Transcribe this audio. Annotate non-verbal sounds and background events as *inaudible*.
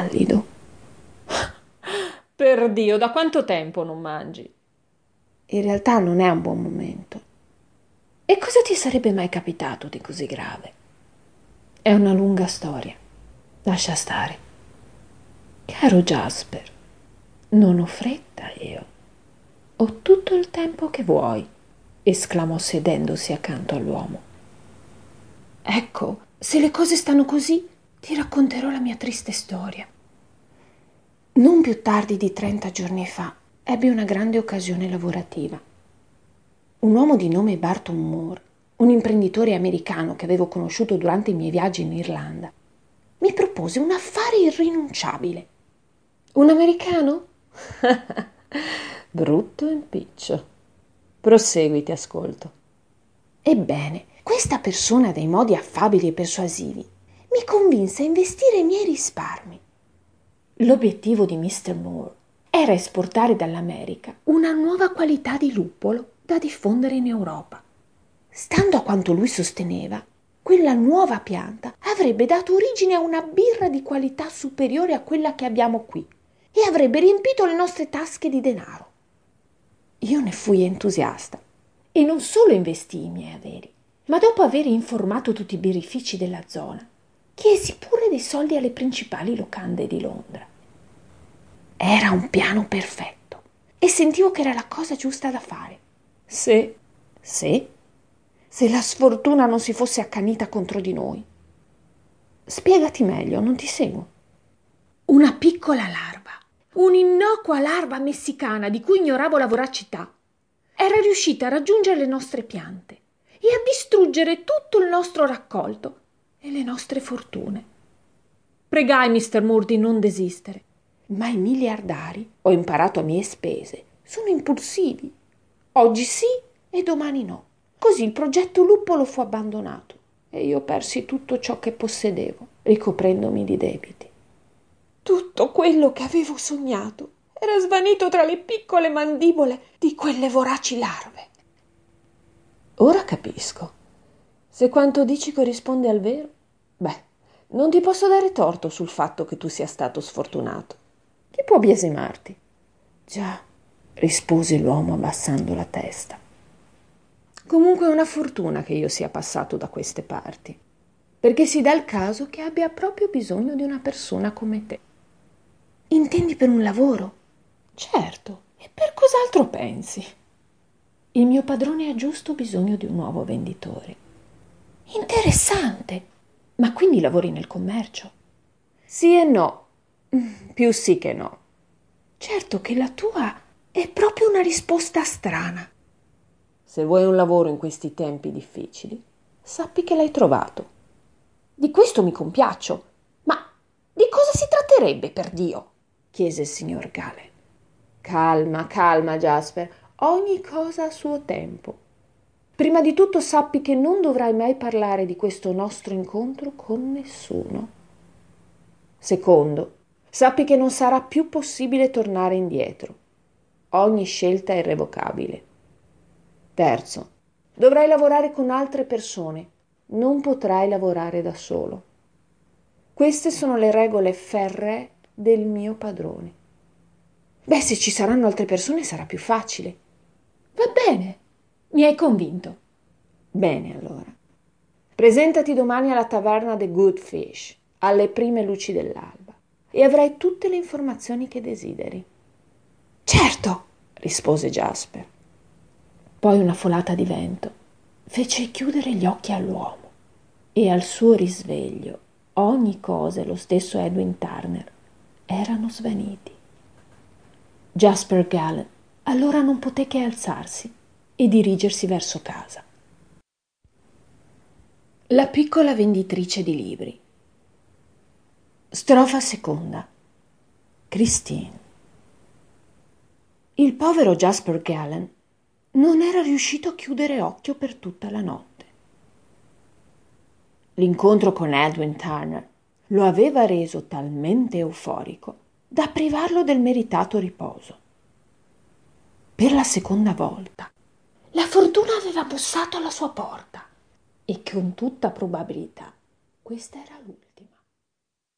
pallido. Per Dio, da quanto tempo non mangi? In realtà non è un buon momento. E cosa ti sarebbe mai capitato di così grave? È una lunga storia. Lascia stare. Caro Jasper, non ho fretta io. Ho tutto il tempo che vuoi, esclamò sedendosi accanto all'uomo. Ecco, se le cose stanno così, ti racconterò la mia triste storia. Non più tardi di trenta giorni fa ebbi una grande occasione lavorativa. Un uomo di nome Barton Moore, un imprenditore americano che avevo conosciuto durante i miei viaggi in Irlanda, mi propose un affare irrinunciabile. Un americano? *laughs* Brutto impiccio. Prosegui, ti ascolto. Ebbene, questa persona dai modi affabili e persuasivi mi convinse a investire i miei risparmi. L'obiettivo di Mr. Moore era esportare dall'America una nuova qualità di luppolo da diffondere in Europa. Stando a quanto lui sosteneva, quella nuova pianta avrebbe dato origine a una birra di qualità superiore a quella che abbiamo qui e avrebbe riempito le nostre tasche di denaro. Io ne fui entusiasta e non solo investii i miei averi, ma dopo aver informato tutti i birrifici della zona, chiesi pure dei soldi alle principali locande di Londra. Era un piano perfetto e sentivo che era la cosa giusta da fare. Se, se, se la sfortuna non si fosse accanita contro di noi. Spiegati meglio, non ti seguo. Una piccola larva, un'innocua larva messicana di cui ignoravo la voracità, era riuscita a raggiungere le nostre piante e a distruggere tutto il nostro raccolto e le nostre fortune. Pregai Mr. Moore di non desistere ma i miliardari, ho imparato a mie spese, sono impulsivi. Oggi sì e domani no. Così il progetto Luppolo fu abbandonato e io persi tutto ciò che possedevo, ricoprendomi di debiti. Tutto quello che avevo sognato era svanito tra le piccole mandibole di quelle voraci larve. Ora capisco. Se quanto dici corrisponde al vero, beh, non ti posso dare torto sul fatto che tu sia stato sfortunato. Chi può biasimarti? Già, rispose l'uomo abbassando la testa. Comunque è una fortuna che io sia passato da queste parti, perché si dà il caso che abbia proprio bisogno di una persona come te. Intendi per un lavoro? Certo, e per cos'altro pensi? Il mio padrone ha giusto bisogno di un nuovo venditore. Interessante. Ma quindi lavori nel commercio? Sì e no, più sì che no. Certo che la tua è proprio una risposta strana. Se vuoi un lavoro in questi tempi difficili, sappi che l'hai trovato. Di questo mi compiaccio. Ma di cosa si tratterebbe, per Dio? chiese il signor Gale. Calma, calma, Jasper. Ogni cosa a suo tempo. Prima di tutto sappi che non dovrai mai parlare di questo nostro incontro con nessuno. Secondo, sappi che non sarà più possibile tornare indietro. Ogni scelta è irrevocabile. Terzo, dovrai lavorare con altre persone, non potrai lavorare da solo. Queste sono le regole ferree del mio padrone. Beh, se ci saranno altre persone sarà più facile. Va bene, mi hai convinto. Bene allora. Presentati domani alla taverna The Good Fish, alle prime luci dell'alba e avrai tutte le informazioni che desideri. Certo, rispose Jasper. Poi una folata di vento fece chiudere gli occhi all'uomo e al suo risveglio ogni cosa e lo stesso Edwin Turner erano svaniti. Jasper Gallen allora non poté che alzarsi e dirigersi verso casa. La piccola venditrice di libri Strofa seconda. Christine. Il povero Jasper Gallen non era riuscito a chiudere occhio per tutta la notte. L'incontro con Edwin Turner lo aveva reso talmente euforico da privarlo del meritato riposo. Per la seconda volta fortuna aveva bussato alla sua porta e con tutta probabilità questa era l'ultima.